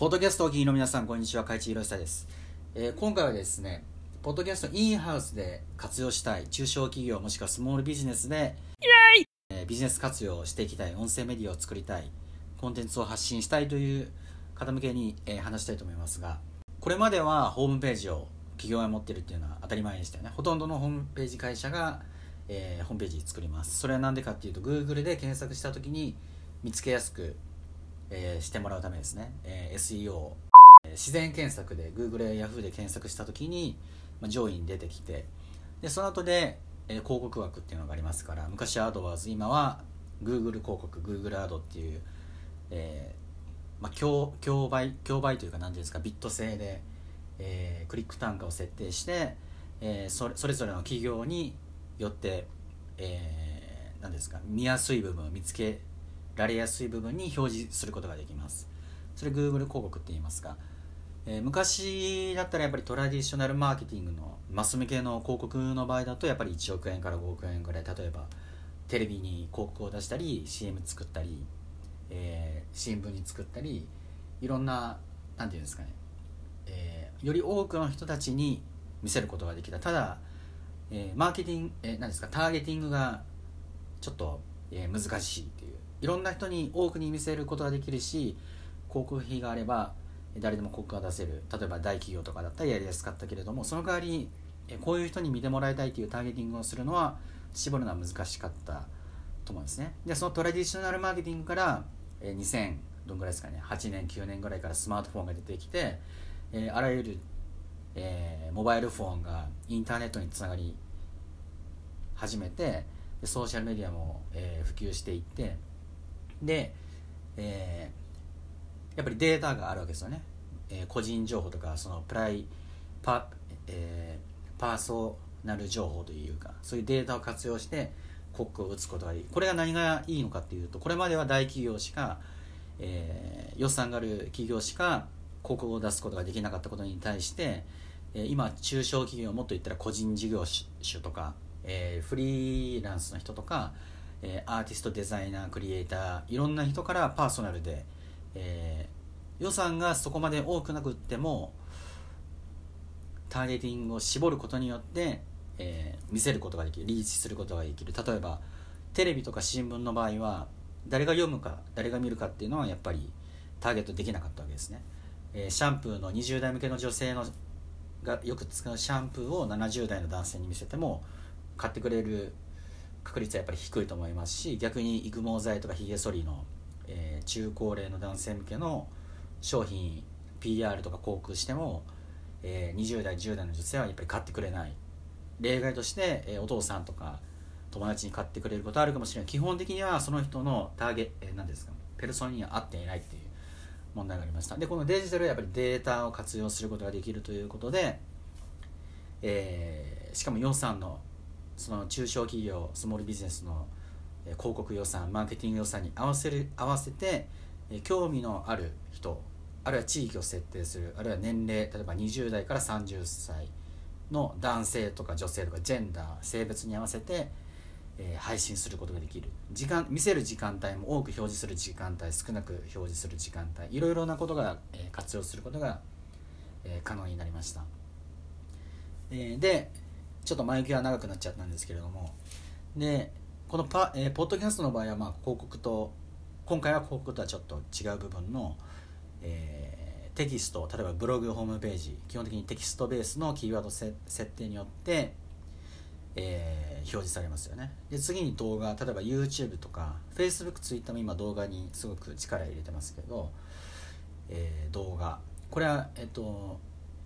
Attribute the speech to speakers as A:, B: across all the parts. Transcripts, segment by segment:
A: ポッドキャストをお聞きの皆さん、こんにちは。海地博久です、えー今回はですね、ポッドキャストインハウスで活用したい中小企業もしくはスモールビジネスで、えービジネス活用をしていきたい、音声メディアを作りたい、コンテンツを発信したいという方向けに、えー話したいと思いますが、これまではホームページを企業が持ってるっていうのは当たり前でしたよね。ほとんどのホームページ会社が、えーホームページ作ります。それは何でかっていうと、Google で検索した時に見つけやすく、えーしてもらうためですね。えー SEO 自然検索で Google や Yahoo で検索した時に、まあ、上位に出てきてでその後で、えー広告枠っていうのがありますから昔は AdWords 今は Google 広告 Google アドっていう、えーまあ、競競売競売というか何ていうんですかビット制で、えークリック単価を設定して、えーそれそれぞれの企業によって、えー何ですか見やすい部分を見つけられやすい部分に表示することができます。それ Google 広告って言いますか、えー昔だったらやっぱりトラディショナルマーケティングのマス向けの広告の場合だとやっぱり1億円から5億円ぐらい例えばテレビに広告を出したり CM 作ったり、えー新聞に作ったりいろんななんていうんですかね、えーより多くの人たちに見せることができた。ただ、えーマーケティング、えー何ですかターゲティングがちょっと、えー難しいっていう。いろんな人に多くに見せることができるし広告費があれば誰でも広告が出せる。例えば大企業とかだったらやりやすかったけれどもその代わりこういう人に見てもらいたいというターゲティングをするのは絞るのは難しかったと思うんですね。でそのトラディショナルマーケティングから2000どんぐらいですかね8年9年ぐらいからスマートフォンが出てきてあらゆるえモバイルフォンがインターネットにつながり始めてソーシャルメディアも、え普及していってで、えーやっぱりデータがあるわけですよね、えー個人情報とかそのプライパ,、えーパーソナル情報というかそういうデータを活用して広告を打つことがいいこれが何がいいのかっていうとこれまでは大企業しか、えー予算がある企業しか広告を出すことができなかったことに対して、今中小企業もっと言ったら個人事業主とか、えーフリーランスの人とか、えーアーティストデザイナークリエイターいろんな人からパーソナルで、えー予算がそこまで多くなくってもターゲティングを絞ることによって、えー見せることができるリーチすることができる。例えばテレビとか新聞の場合は誰が読むか誰が見るかっていうのはやっぱりターゲットできなかったわけですね、えーシャンプーの20代向けの女性のがよく使うシャンプーを70代の男性に見せても買ってくれる確率はやっぱり低いと思いますし逆に育毛剤とかひげ剃りの、えー中高齢の男性向けの商品 PR とか広告しても、えー20代10代の女性はやっぱり買ってくれない。例外として、えーお父さんとか友達に買ってくれることあるかもしれない。基本的にはその人のターゲ、えー、何ですかペルソナには合っていないっていう問題がありました。でこのデジタルはやっぱりデータを活用することができるということで、えーしかも予算のその中小企業スモールビジネスの広告予算マーケティング予算に合わせる合わせて、興味のある人あるいは地域を設定するあるいは年齢例えば20代から30歳の男性とか女性とかジェンダー性別に合わせて、えー配信することができる。時間見せる時間帯も多く表示する時間帯少なく表示する時間帯いろいろなことが、えー活用することが、えー可能になりました、えーでちょっと前置きは長くなっちゃったんですけれども。でこのパ、えーポッドキャストの場合は、まあ、広告と今回は広告とはちょっと違う部分の、えーテキスト例えばブログホームページ基本的にテキストベースのキーワード設定によって、えー表示されますよね。で次に動画例えば YouTube とか FacebookTwitter も今動画にすごく力入れてますけど、えー動画。これはえっとも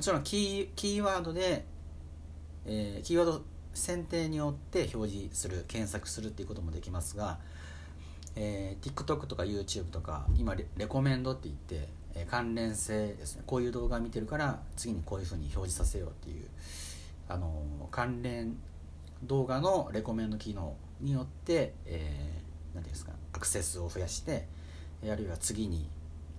A: ちろんキーキーワードで、えーキーワード選定によって表示する検索するっていうこともできますが、えー TikTok とか YouTube とか今レコメンドって言って、えー関連性ですね。こういう動画見てるから次にこういうふうに表示させようっていう、あのー関連動画のレコメンド機能によって、えー、なんていうんですかアクセスを増やしてあるいは次に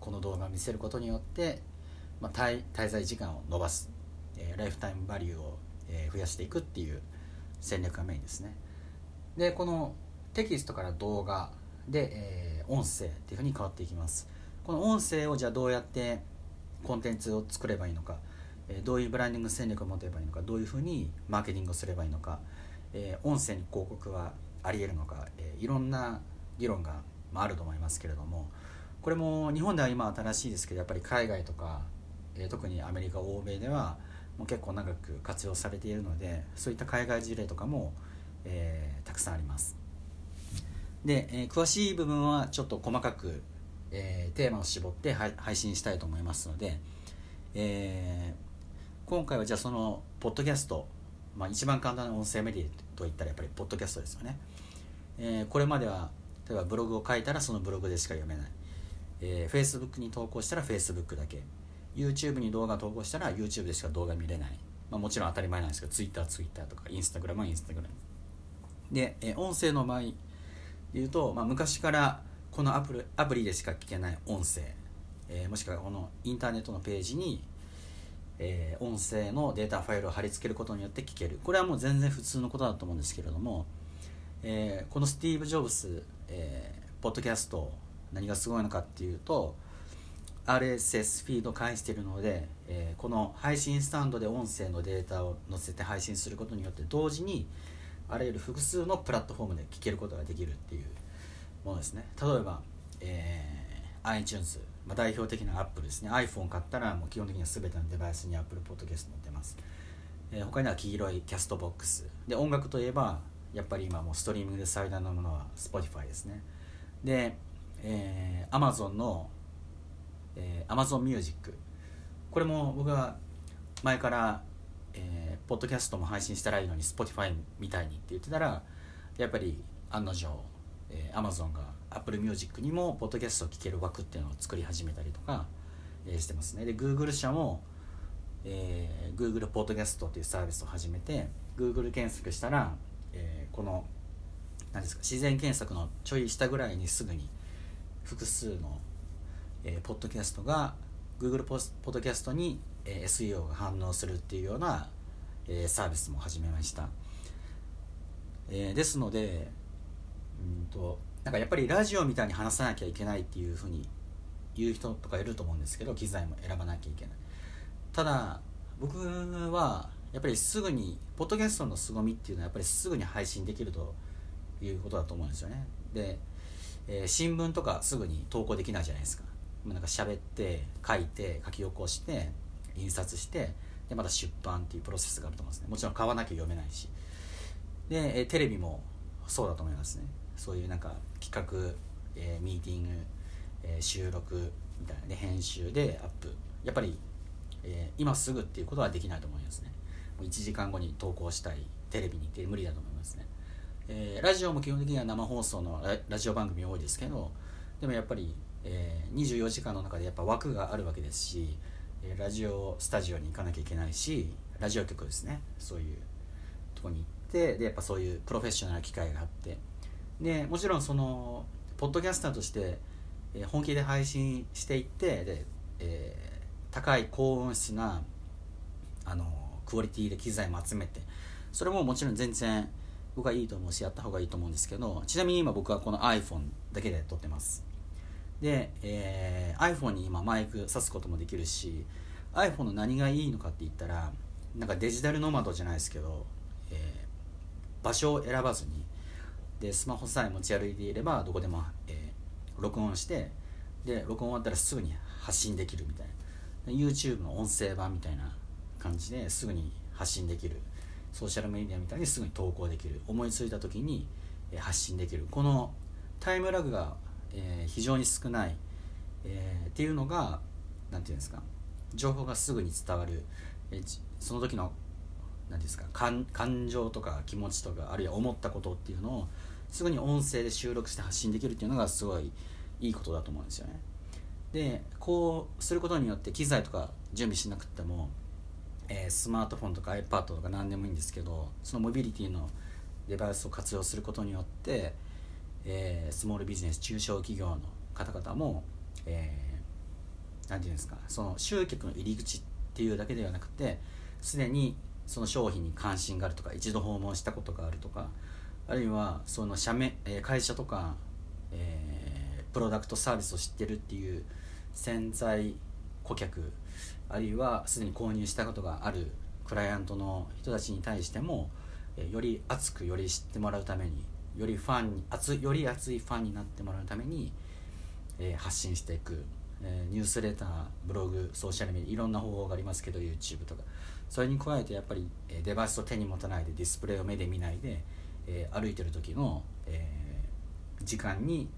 A: この動画を見せることによって、まあ、滞滞在時間を伸ばす、えーライフタイムバリューを、えー増やしていくっていう戦略がメインですね。でこのテキストから動画で、えー音声っていうふうに変わっていきます。この音声をじゃあどうやって、コンテンツを作ればいいのか、えどういうブランディング戦略を持てばいいのかどういうふうにマーケティングをすればいいのか、え音声に広告はありえるのか、えいろんな議論が、まあ、ると思いますけれどもこれも日本では今新しいですけどやっぱり海外とか、え特にアメリカ欧米ではも結構長く活用されているのでそういった海外事例とかも、えー、たくさんあります。で、えー、詳しい部分はちょっと細かく、えー、テーマを絞って配信したいと思いますので、え、今回はじゃあそのポッドキャスト、まあ、一番簡単な音声メディアといったらやっぱりポッドキャストですよね、え、これまでは例えばブログを書いたらそのブログでしか読めない、えー、Facebook に投稿したら Facebook だけ。YouTube に動画投稿したら YouTube でしか動画見れない、まあ、もちろん当たり前なんですけど Twitter、Twitter とか Instagram は Instagram で、え音声の場合で言うと、まあ、昔からこのアプリアプリでしか聞けない音声、えー、もしくはこのインターネットのページに、えー、音声のデータファイルを貼り付けることによって聞ける。これはもう全然普通のことだと思うんですけれども、えー、このスティーブ・ジョブス、えー、ポッドキャスト何がすごいのかっていうと RSS フィードを返しているので、えー、この配信スタンドで音声のデータを載せて配信することによって同時にあらゆる複数のプラットフォームで聞けることができるっていうものですね。例えば、えー、iTunes、まあ、代表的な Apple ですね。iPhone 買ったらもう基本的には全てのデバイスに Apple Podcast 載ってます、えー、他には黄色いキャストボックス。で音楽といえばやっぱり今もうストリーミングで最大のものは Spotify ですね。で、えー、Amazon のえー、Amazon Music これも僕は前から、えー、ポッドキャストも配信したらいいのに Spotify みたいにって言ってたらやっぱり案の定、えー、Amazon が Apple Music にもポッドキャストを聴ける枠っていうのを作り始めたりとか、えー、してますね。で Google 社も、えー、Google ポッドキャストっていうサービスを始めて Google 検索したら、えー、この何ですか自然検索のちょい下ぐらいにすぐに複数のえー、ポッドキャストが Google ポッドキャストに、えー、SEO が反応するっていうような、えー、サービスも始めました、えー、ですのでうんとなんかやっぱりラジオみたいに話さなきゃいけないっていうふうに言う人とかいると思うんですけど機材も選ばなきゃいけない。ただ僕はやっぱりすぐにポッドキャストの凄みっていうのはやっぱりすぐに配信できるということだと思うんですよね。で、えー、新聞とかすぐに投稿できないじゃないですか。なんか喋って書いて書き起こして印刷してでまた出版っていうプロセスがあると思うんですね。もちろん買わなきゃ読めないし。でテレビもそうだと思いますね。そういうなんか企画、えー、ミーティング、えー、収録みたいな。で編集でアップ。やっぱり、えー、今すぐっていうことはできないと思いますね。もう1時間後に投稿したい。テレビに行って無理だと思いますね、えー、ラジオも基本的には生放送のラジオ番組多いですけどでもやっぱりえー、24時間の中でやっぱ枠があるわけですし、えー、ラジオスタジオに行かなきゃいけないしラジオ局ですね。そういうとこに行ってでやっぱそういうプロフェッショナル機会があって。でもちろんそのポッドキャスターとして、えー、本気で配信していってで、えー、高い高音質なあのクオリティで機材も集めてそれももちろん全然僕はいいと思うしやった方がいいと思うんですけどちなみに今僕はこの iPhone だけで撮ってます。で、えー、iPhone に今マイク挿すこともできるし iPhone の何がいいのかって言ったらなんかデジタルノマドじゃないですけど、えー、場所を選ばずにでスマホさえ持ち歩いていればどこでも、えー、録音してで録音終わったらすぐに発信できるみたいな。YouTube の音声版みたいな感じですぐに発信できる。ソーシャルメディアみたいにすぐに投稿できる。思いついた時に発信できる。このタイムラグがえー、非常に少ない、えー、っていうのが何て言うんですか情報がすぐに伝わる、えー、その時の何ですか感感情とか気持ちとかあるいは思ったことっていうのをすぐに音声で収録して発信できるっていうのがすごいいいことだと思うんですよね。でこうすることによって機材とか準備しなくても、えー、スマートフォンとか iPad とか何でもいいんですけどそのモビリティのデバイスを活用することによってえー、スモールビジネス中小企業の方々も、えー、なんていうんですかその集客の入り口っていうだけではなくてすでにその商品に関心があるとか一度訪問したことがあるとかあるいはその社名、えー、会社とか、えー、プロダクトサービスを知ってるっていう潜在顧客あるいはすでに購入したことがあるクライアントの人たちに対してもより熱くより知ってもらうためによりファンに熱より熱いファンになってもらうために、えー、発信していく、えー、ニュースレターブログソーシャルメディアいろんな方法がありますけど YouTube とか。それに加えてやっぱり、え、デバイスを手に持たないでディスプレイを目で見ないで、えー、歩いてる時の、え、時間に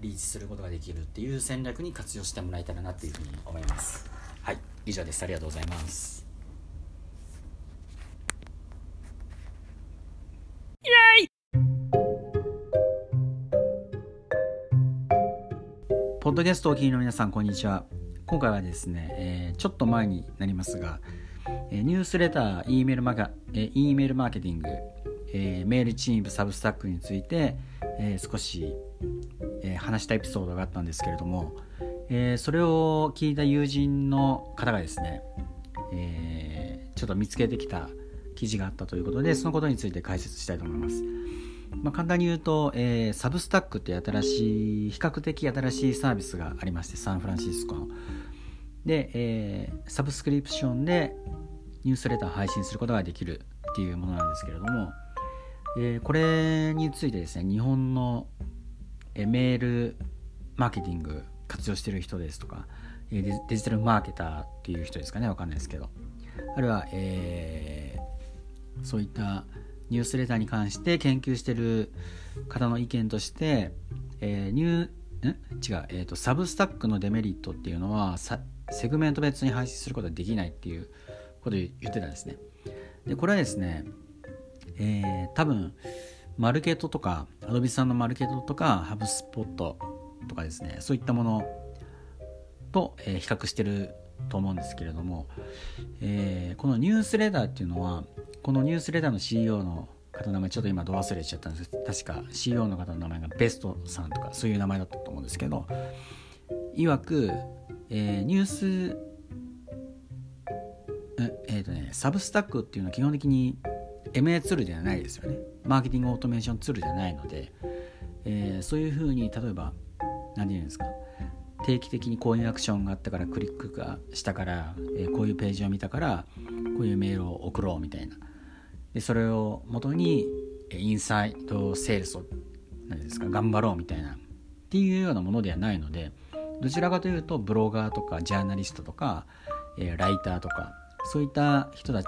A: リーチすることができるっていう戦略に活用してもらえたらなっていうふうに思います。はい。以上です。ありがとうございます。ポッドキャストをお聞きの皆さん、こんにちは。今回はですね、えー、ちょっと前になりますが、えー、ニュースレター、E メールマガ、えー、E メールマーケティング、えー、メールチーム、サブスタックについて、えー、少し、えー、話したエピソードがあったんですけれども、えー、それを聞いた友人の方がですね、えー、ちょっと見つけてきた記事があったということで、そのことについて解説したいと思います。まあ、簡単に言うと、えー、サブスタックって新しい比較的新しいサービスがありましてサンフランシスコの。で、えー、サブスクリプションでニュースレター配信することができるっていうものなんですけれども、えー、これについてですね日本の、え、メールマーケティング活用してる人ですとかデデジタルマーケターっていう人ですかねわかんないですけど。あるいは、え、そういったニュースレターに関して研究してる方の意見として、えー、ニューん？違う、えーと、サブスタックのデメリットっていうのはセグメント別に配信することができないっていうことを言ってたんですね。でこれはですね、えー、多分マルケットとかアドビさんのマルケットとかハブスポットとかですねそういったものと、えー、比較してると思うんですけれども、えー、このニュースレターっていうのはこのニュースレターの CEO の方の名前ちょっと今ど忘れちゃったんです。確か CEO の方の名前がベストさんとかそういう名前だったと思うんですけどいわく、えー、ニュースえっ、ー、とねサブスタックっていうのは基本的に MA ツールではないですよね。マーケティングオートメーションツールじゃないので、えー、そういうふうに例えば何て言うんですか定期的にこういうアクションがあったからクリックがしたから、えー、こういうページを見たからこういうメールを送ろうみたいな。でそれをもとにインサイドセールスを何ですか頑張ろうみたいなっていうようなものではないのでどちらかというとブロガーとかジャーナリストとか、えー、ライターとかそういった人たち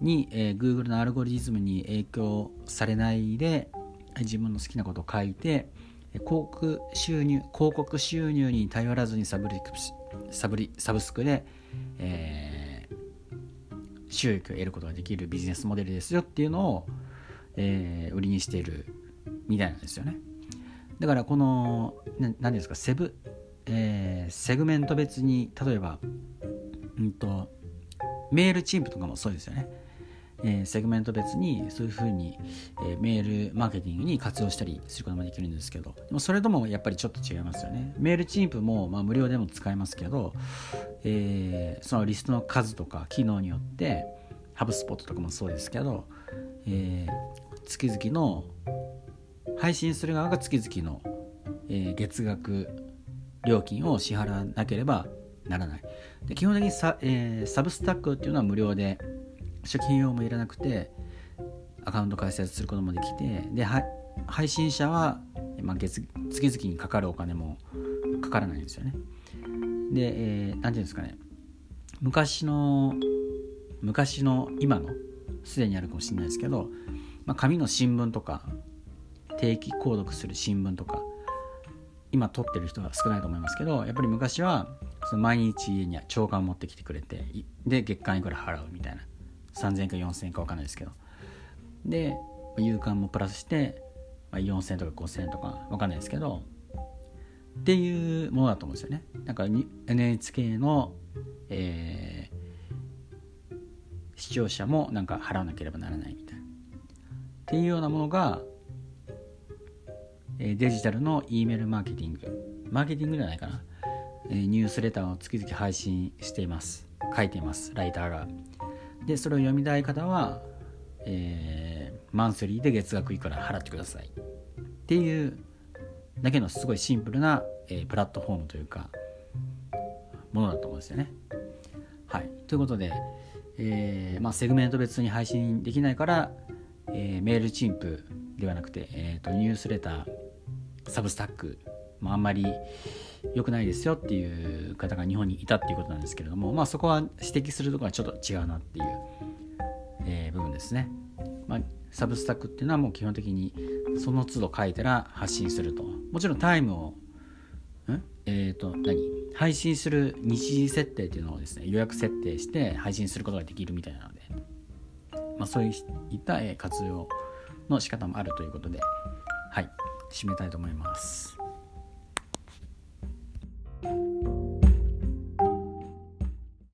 A: に、えー、Google のアルゴリズムに影響されないで自分の好きなことを書いて広告収入広告収入に頼らずにサブリサブリサブスクで、えー収益を得ることができるビジネスモデルですよっていうのを、えー、売りにしているみたいなんですよね。だからこの何ですかセブ、えー、セグメント別に例えば、うんと、 Mailchimp とかもそうですよね。えー、セグメント別にそういうふうに、えー、メールマーケティングに活用したりすることもできるんですけどでもそれともやっぱりちょっと違いますよね。 Mailchimp も、まあ、無料でも使えますけど、えー、そのリストの数とか機能によってハブスポットとかもそうですけど、え月々の配信する側が月々の、え月額料金を支払わなければならない。で基本的にサ,、えサブスタックっていうのは無料で初期費用もいらなくてアカウント開設することもできてで配信者は、まあ、月月々にかかるお金もかからないんですよね。で、えー、ていうんですかね。昔の昔の今のすでにあるかもしれないですけど、まあ、紙の新聞とか定期購読する新聞とか今撮ってる人は少ないと思いますけどやっぱり昔はその毎日家には朝刊持ってきてくれてで月間いくら払うみたいな。3000円か4000円か分かんないですけど。で夕刊もプラスして、まあ、4000円とか5000円とか分かんないですけど。っていうものだと思うんですよね。なんか NHK の、えー、視聴者もなんか払わなければならないみたいな。っていうようなものがデジタルの E メールマーケティング。マーケティングじゃないかな。ニュースレターを月々配信しています。書いています。ライターが。でそれを読みたい方は、えー、マンスリーで月額いくら払ってくださいっていうだけのすごいシンプルな、えー、プラットフォームというかものだと思うんですよね。はい、ということで、えー、まあ、セグメント別に配信できないから、えー、メールチンプではなくて、えーと、ニュースレターサブスタック、まあ、あんまり良くないですよっていう方が日本にいたっていうことなんですけれども、まあ、そこは指摘するところはちょっと違うなっていう、えー、部分ですね。まあ、サブスタックっていうのはもう基本的にその都度書いたら発信するともちろんタイムをん？えっ、ー、と何？配信する日時設定っていうのをですね予約設定して配信することができるみたいなので、まあ、そういった活用の仕方もあるということではい締めたいと思います。